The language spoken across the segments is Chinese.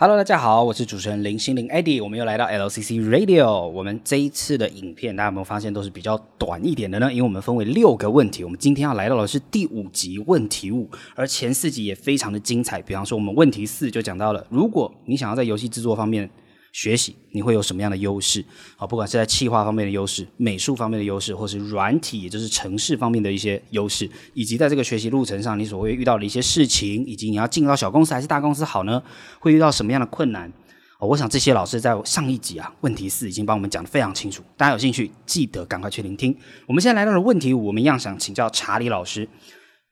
Hello，大家好，我是主持人林心凌 Eddie，我们又来到 LCC Radio。我们这一次的影片，大家有没有发现都是比较短一点的呢？因为我们分为六个问题，我们今天要来到的是第五集问题五，而前四集也非常的精彩。比方说，我们问题四就讲到了，如果你想要在游戏制作方面。学习你会有什么样的优势？啊，不管是在企划方面的优势、美术方面的优势，或是软体，也就是城市方面的一些优势，以及在这个学习路程上，你所会遇到的一些事情，以及你要进到小公司还是大公司好呢？会遇到什么样的困难？哦，我想这些老师在上一集啊，问题四已经帮我们讲得非常清楚。大家有兴趣，记得赶快去聆听。我们现在来到了问题五，我们一样想请教查理老师，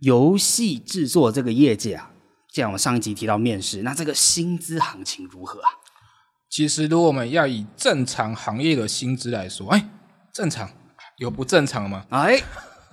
游戏制作这个业界啊，既然我们上一集提到面试，那这个薪资行情如何啊？其实，如果我们要以正常行业的薪资来说，哎，正常有不正常吗？哎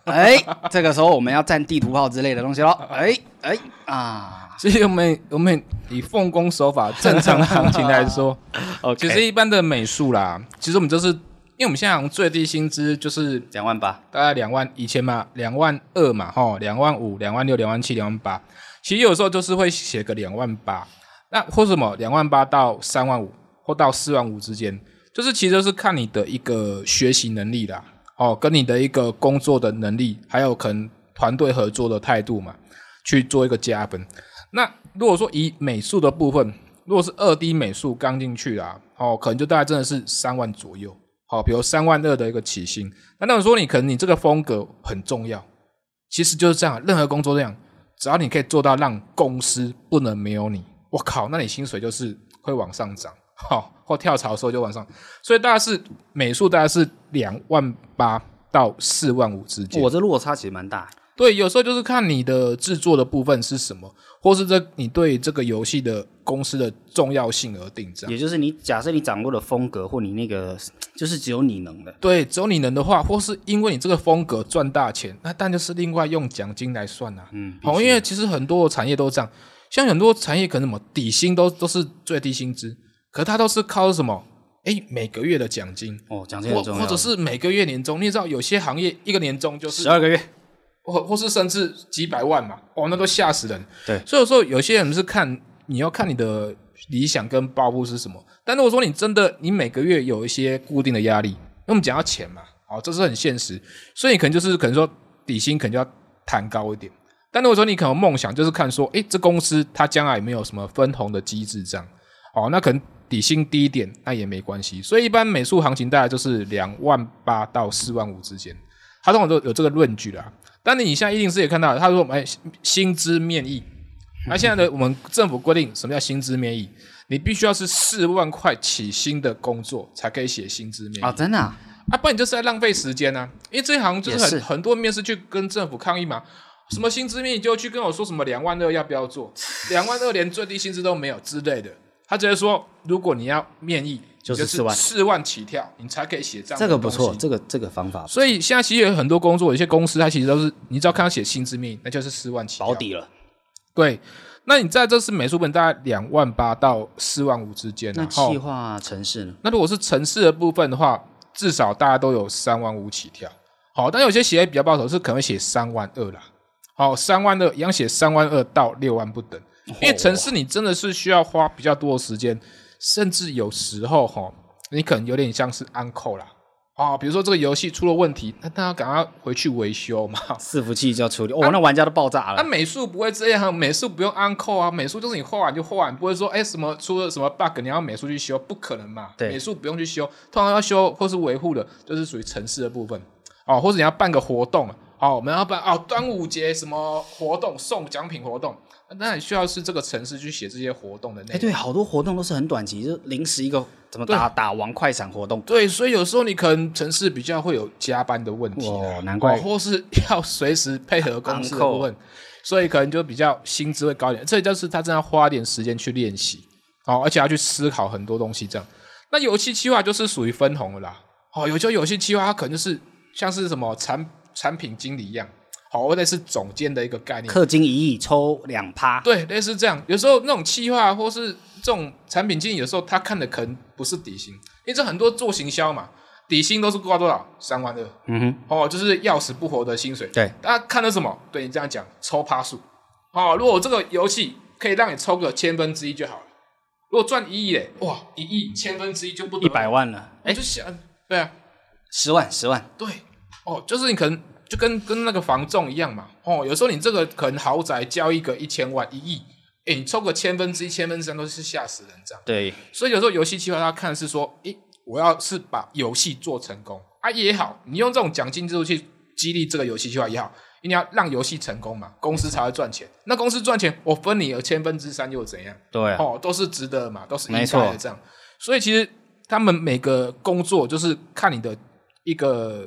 哎，这个时候我们要占地图炮之类的东西喽。哎哎啊，所以我们我们以奉公守法正常行情来说，哦，其实一般的美术啦，其实我们就是，因为我们现在最低薪资就是两万八，大概两万一千嘛，两万二嘛，吼，两万五、两万六、两万七、两万八，其实有时候就是会写个两万八，那或什么两万八到三万五。或到四万五之间，就是其实是看你的一个学习能力啦，哦，跟你的一个工作的能力，还有可能团队合作的态度嘛，去做一个加分。那如果说以美术的部分，如果是二 D 美术刚进去啦，哦，可能就大概真的是三万左右，好，比如三万二的一个起薪。那那么说你可能你这个风格很重要，其实就是这样，任何工作这样，只要你可以做到让公司不能没有你，我靠，那你薪水就是会往上涨。好，或跳槽的时候就往上，所以大概是美术大概是两万八到四万五之间。我这落差其实蛮大。对，有时候就是看你的制作的部分是什么，或是这你对这个游戏的公司的重要性而定这样。也就是你假设你掌握的风格，或你那个就是只有你能的。对，只有你能的话，或是因为你这个风格赚大钱，那但就是另外用奖金来算啊。嗯，好，因为其实很多产业都这样，像很多产业可能什么底薪都都是最低薪资。可他都是靠什么？哎，每个月的奖金哦，奖金很重要，或者是每个月年终。你也知道，有些行业一个年终就是十二个月，或或是甚至几百万嘛，哦，那都吓死人。对，所以有时候有些人是看你要看你的理想跟抱负是什么。但如果说你真的你每个月有一些固定的压力，那我们讲到钱嘛，哦，这是很现实，所以你可能就是可能说底薪可能就要谈高一点。但如果说你可能梦想就是看说，哎，这公司它将来有没有什么分红的机制这样，哦，那可能。底薪低一点，那也没关系。所以一般美术行情大概就是两万八到四万五之间，他通常都有这个论据啦。但你现在一定是也看到，他说：“哎，薪资面议。”那现在的我们政府规定什么叫薪资面议？你必须要是四万块起薪的工作才可以写薪资面议啊！真的啊？啊，不然你就是在浪费时间啊！因为这一行就是很是很多面试去跟政府抗议嘛，什么薪资面议就去跟我说什么两万二要不要做？两万二连最低薪资都没有之类的。他直接说，如果你要面议，就是四万，四万起跳，你才可以写这样。这个不错，这个这个方法。所以现在其实有很多工作，有些公司它其实都是，你只要看到写薪资面议，那就是四万起。保底了。对，那你在这是美术本大概两万八到四万五之间。那计划城市呢？那如果是城市的部分的话，至少大家都有三万五起跳。好，但有些企业比较保守，是可能写三万二啦。好，三万二一样写三万二到六万不等。因为城市你真的是需要花比较多的时间，甚至有时候哈，你可能有点像是 on call 啦，啊，比如说这个游戏出了问题，那大家赶快回去维修嘛，伺服器就要处理，哦，那玩家都爆炸了。那美术不会这样，美术不用 on call 啊，美术就是你画完就画完，不会说哎什么出了什么 bug，你要美术去修，不可能嘛。对，美术不用去修，通常要修或是维护的，就是属于城市的部分，哦，或者你要办个活动，哦，我们要办哦端午节什么活动送奖品活动。那你需要是这个城市去写这些活动的内容。哎，对，好多活动都是很短期，就临时一个怎么打打完快闪活动。对，所以有时候你可能城市比较会有加班的问题哦，难怪，或是 要随时配合公司的部分，所以可能就比较薪资会高一点。这就是他真的要花点时间去练习，哦，而且要去思考很多东西这样。那游戏企划就是属于分红的啦，哦，有时候游戏企划它可能就是像是什么产产品经理一样。好，类似总监的一个概念，氪金一亿抽两趴，对，类似这样。有时候那种企划或是这种产品经理，有时候他看的可能不是底薪，因为这很多做行销嘛，底薪都是挂多少三万二，嗯哼，哦，就是要死不活的薪水。对，大家看的什么？对你这样讲，抽趴数。哦，如果这个游戏可以让你抽个千分之一就好了，如果赚一亿嘞，哇，一亿千分之一就不一百万了。哎，就想，对啊，十万，十万，对，哦，就是你可能就跟跟那个房仲一样嘛，哦，有时候你这个可能豪宅交一个一千万、一亿，哎，你抽个千分之一、千分之三都是吓死人这样。对，所以有时候游戏计划他看是说，诶，我要是把游戏做成功啊也好，你用这种奖金制度去激励这个游戏计划也好。一定要让游戏成功嘛，公司才会赚钱。那公司赚钱，我分你有千分之三又怎样？对、啊，哦，都是值得嘛，都是应该的这样。所以其实他们每个工作就是看你的一个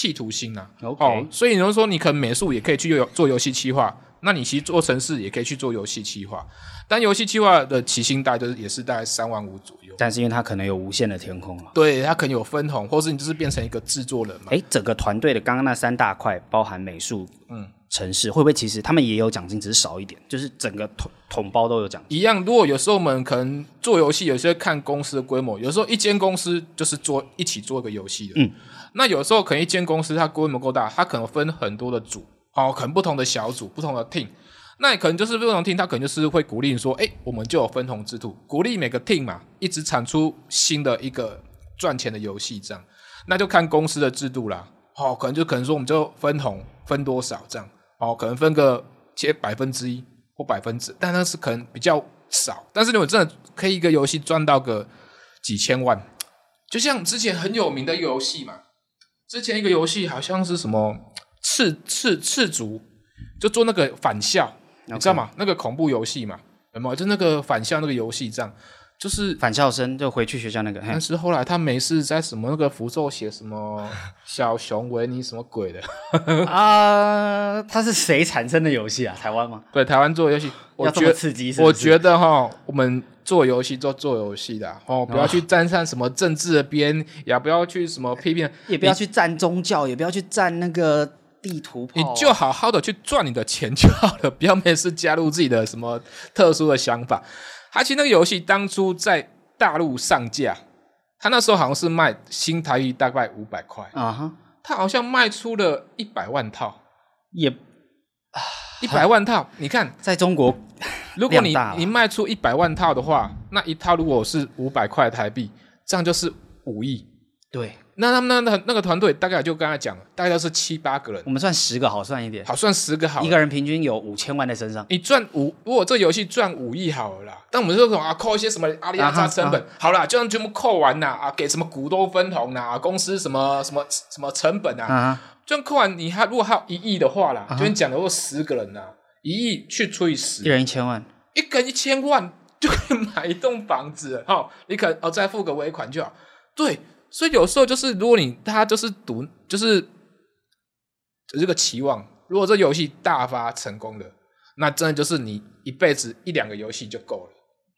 企图心呐、啊。哦，所以你说你可能美术也可以去做游戏企划，那你其实做城市也可以去做游戏企划。但游戏企划的起薪大概就是也是大概三万五左右。但是因为它可能有无限的天空了，对，它可能有分红，或是你就是变成一个制作人嘛。哎，整个团队的刚刚那三大块，包含美术、嗯，程式，会不会其实他们也有奖金，只是少一点？就是整个统统包都有奖金。一样，如果有时候我们可能做游戏，有些看公司的规模，有时候一间公司就是做一起做一个游戏的，嗯，那有时候可能一间公司它规模够大，它可能分很多的组，哦，可能不同的小组，不同的 team。那可能就是不同 team，它可能就是会鼓励你说，哎，我们就有分红制度，鼓励每个 team 嘛，一直产出新的一个赚钱的游戏，这样，那就看公司的制度啦。哦，可能就可能说我们就分红分多少这样，哦，可能分个切百分之一或百分之，但那是可能比较少。但是如果真的可以一个游戏赚到个几千万，就像之前很有名的游戏嘛，之前一个游戏好像是什么赤赤赤足，就做那个返校。你知道吗？那个恐怖游戏嘛，有没有？就那个返校那个游戏，这样就是返校生就回去学校那个。但是后来他没事，在什么那个符咒写什么 小熊维尼什么鬼的啊？他是谁产生的游戏啊？台湾吗？对，台湾做游戏，要这么刺激是是？我觉得哈，我们做游戏做做游戏的哦，不要去沾上什么政治的边，也不要去什么批评，也不要去沾宗教，也不要去沾那个。地图，你就好好的去赚你的钱就好了，不要没事加入自己的什么特殊的想法。而且那个游戏当初在大陆上架，他那时候好像是卖新台币大概五百块啊哈，他好像卖出了一百万套，也 一百万套。你看，在中国，如果你你卖出一百万套的话，那一套如果是五百块台币，这样就是五亿。对。那他们那那那个团队大概就刚才讲了，大概都是七八个人。我们算十个好算一点，好算十个好。一个人平均有五千万在身上。你赚五，如果这游戏赚五亿好了啦。但我们说什么啊？扣一些什么阿里阿扎成本，啊、好啦，就算全部扣完啦啊，给什么股东分红啊，公司什么什么什么成本啊，这样扣完，你还如果还有一亿的话啦，就你讲的，如果十个人呐，一亿去除以十，一人一千万，一个人一千万 就可以买一栋房子哦。你可能哦再付个尾款就好，对。所以有时候就是，如果你他就是赌，就是这个期望，如果这游戏大发成功了，那真的就是你一辈子一两个游戏就够了，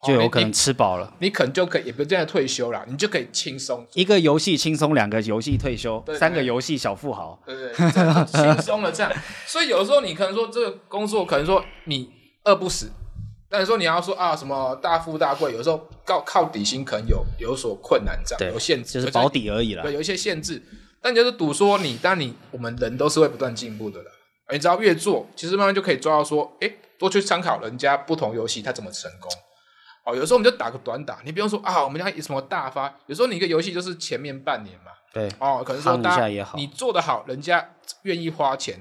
就有可能吃饱了，你，你可能就可以也不用退休了，你就可以轻松一个游戏轻松，两个游戏退休，对对对，三个游戏小富豪，对对，对，轻松了这样。所以有时候你可能说这个工作可能说你饿不死。但是说你要说啊什么大富大贵，有时候靠靠底薪可能有有所困难，这样有限制，就是保底而已啦。对，有一些限制。但就是赌说你，但你我们人都是会不断进步的啦。你只要越做，其实慢慢就可以抓到说，哎，多去参考人家不同游戏它怎么成功。哦，有时候我们就打个短打，你不用说啊，我们家什么大发。有时候你一个游戏就是前面半年嘛，对，哦，可能说大家你做得好，人家愿意花钱。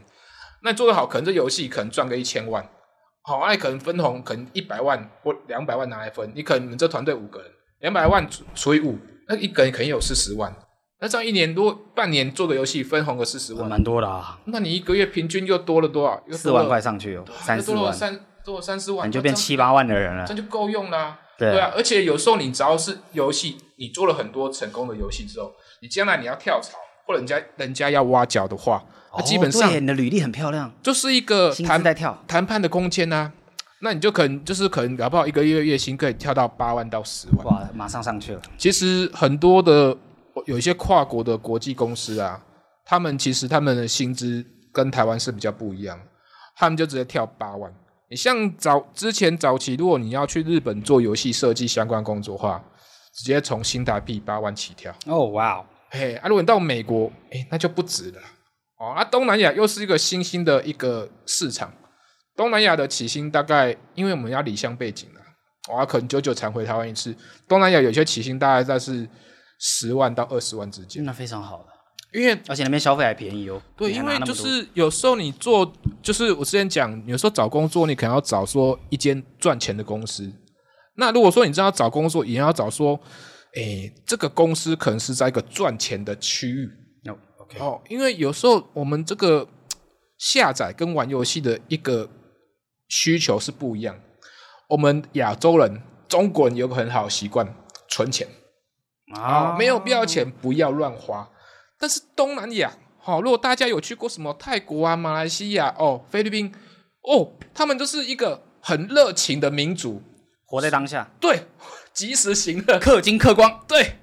那做得好，可能这游戏可能赚个一千万。好，那可能分红可能一百万或两百万拿来分，你可能你们这团队五个人，两百万除以五，那一个人肯定有四十万。那这样一年多半年做个游戏分红个四十万，蛮多的啊。那你一个月平均又多了多少？四万块上去哦，三四万，多了三多了三四万，你就变七八万的人了，这就够用啦。对啊，对啊，而且有时候你只要是游戏，你做了很多成功的游戏之后，你将来你要跳槽或者人家人家要挖角的话。那基本上，你的履历很漂亮，就是一个谈谈判的空间呐。那你就可能就是可能搞不好一个月月薪可以跳到八万到十万，哇，马上上去了。其实很多的有一些跨国的国际公司啊，他们其实他们的薪资跟台湾是比较不一样，他们就直接跳八万。你像早之前早期，如果你要去日本做游戏设计相关工作的话，直接从新台币八万起跳。哦，哇，嘿，啊，如果你到美国，哎，那就不止了。哦，那，东南亚又是一个新兴的一个市场。东南亚的起薪大概，因为我们要离乡背景啊，哇，可能久久才回台湾一次。东南亚有些起薪大概在是十万到二十万之间，那非常好的，因为而且那边消费还便宜哦。对，因为就是有时候你做，就是我之前讲，有时候找工作你可能要找说一间赚钱的公司。那如果说你真要找工作，也要找说，诶，这个公司可能是在一个赚钱的区域。OK。哦，因为有时候我们这个下载跟玩游戏的一个需求是不一样。我们亚洲人、中国人有个很好的习惯，存钱啊、哦，没有必要钱不要乱花。但是东南亚，好、哦，如果大家有去过什么泰国啊、马来西亚、哦、菲律宾，哦，他们就是一个很热情的民族，活在当下，对，及时行乐，氪金氪光，对，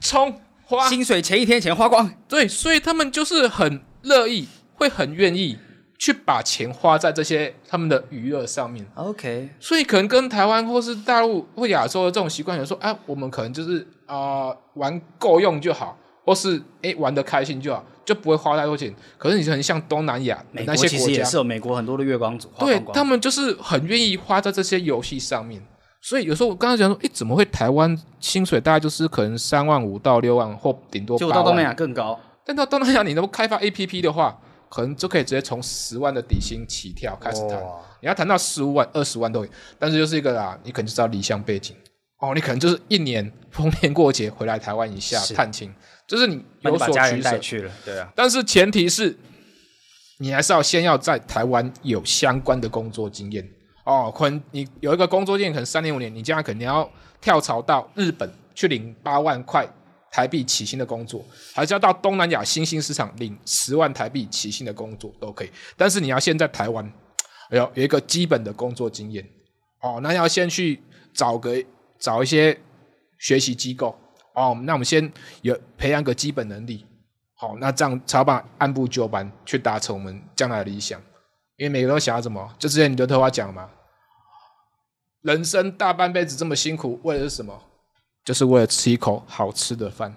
冲花，薪水前一天钱花光，对，所以他们就是很乐意，会很愿意。去把钱花在这些他们的娱乐上面，OK。所以可能跟台湾或是大陆或亚洲的这种习惯，有时候啊，我们可能就是啊、呃、玩够用就好，或是诶玩的开心就好，就不会花太多钱。可是你就很像东南亚那些国家，其实也是有美国很多的月光族，对他们就是很愿意花在这些游戏上面。所以有时候我刚刚讲说，诶怎么会台湾薪水大概就是可能三万五到六万，或顶多就到东南亚更高。但到东南亚，你能够开发 APP 的话。可能就可以直接从十万的底薪起跳开始谈，你要谈到十五万、二十万都有，但是就是一个啦，你可能就知道离乡背景哦，你可能就是一年逢年过节回来台湾一下探亲，就是你有所取舍去了，对啊。但是前提是，你还是要先要在台湾有相关的工作经验哦，可能你有一个工作经验，可能三年五年，你将来肯定要跳槽到日本去领八万块。台币起薪的工作，还是要到东南亚新兴市场领十万台币起薪的工作都可以。但是你要先在台湾，有有一个基本的工作经验哦。那要先去找个找一些学习机构哦。那我们先有培养个基本能力，好，那这样才把按部就班去达成我们将来的理想。因为每个人都想要什么？就之前你刘德华讲嘛，人生大半辈子这么辛苦，为的是什么？就是为了吃一口好吃的饭，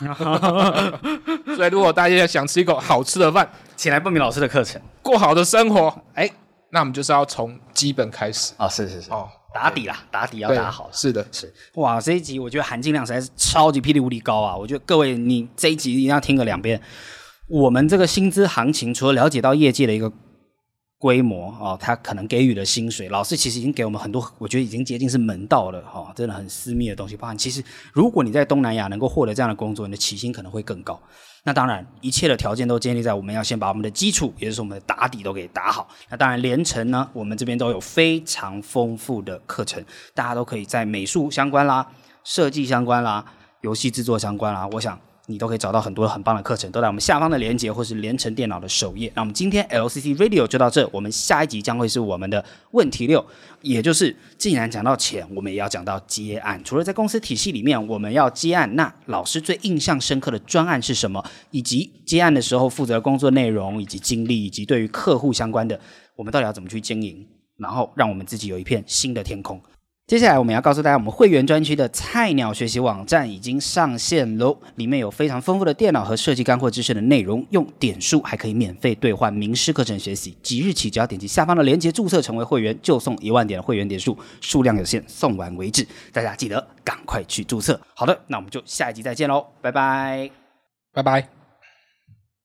所以如果大家想吃一口好吃的饭，请来报名老师的课程，过好的生活。哎，那我们就是要从基本开始哦，是是是哦，打底啦，打底要打好。是的，是哇，这一集我觉得含金量实在是超级霹雳无敌高啊！我觉得各位你这一集一定要听个两遍。我们这个薪资行情，除了了解到业界的一个。规模哦，他可能给予的薪水，老师其实已经给我们很多，我觉得已经接近是门道了哈、真的很私密的东西。包含其实，如果你在东南亚能够获得这样的工作，你的起薪可能会更高。那当然，一切的条件都建立在我们要先把我们的基础，也就是我们的打底都给打好。那当然，连城呢，我们这边都有非常丰富的课程，大家都可以在美术相关啦、设计相关啦、游戏制作相关啦，我想。你都可以找到很多很棒的课程，都在我们下方的链接或是连成电脑的首页。那我们今天 LCC Radio 就到这，我们下一集将会是我们的问题六，也就是既然讲到钱，我们也要讲到接案。除了在公司体系里面我们要接案，那老师最印象深刻的专案是什么？以及接案的时候负责工作内容以及经历，以及对于客户相关的，我们到底要怎么去经营，然后让我们自己有一片新的天空。接下来我们要告诉大家，我们会员专区的菜鸟学习网站已经上线喽！里面有非常丰富的电脑和设计干货知识的内容，用点数还可以免费兑换名师课程学习。即日起，只要点击下方的链接注册成为会员，就送一万点的会员点数，数量有限，送完为止。大家记得赶快去注册。好的，那我们就下一集再见喽，拜拜，拜拜。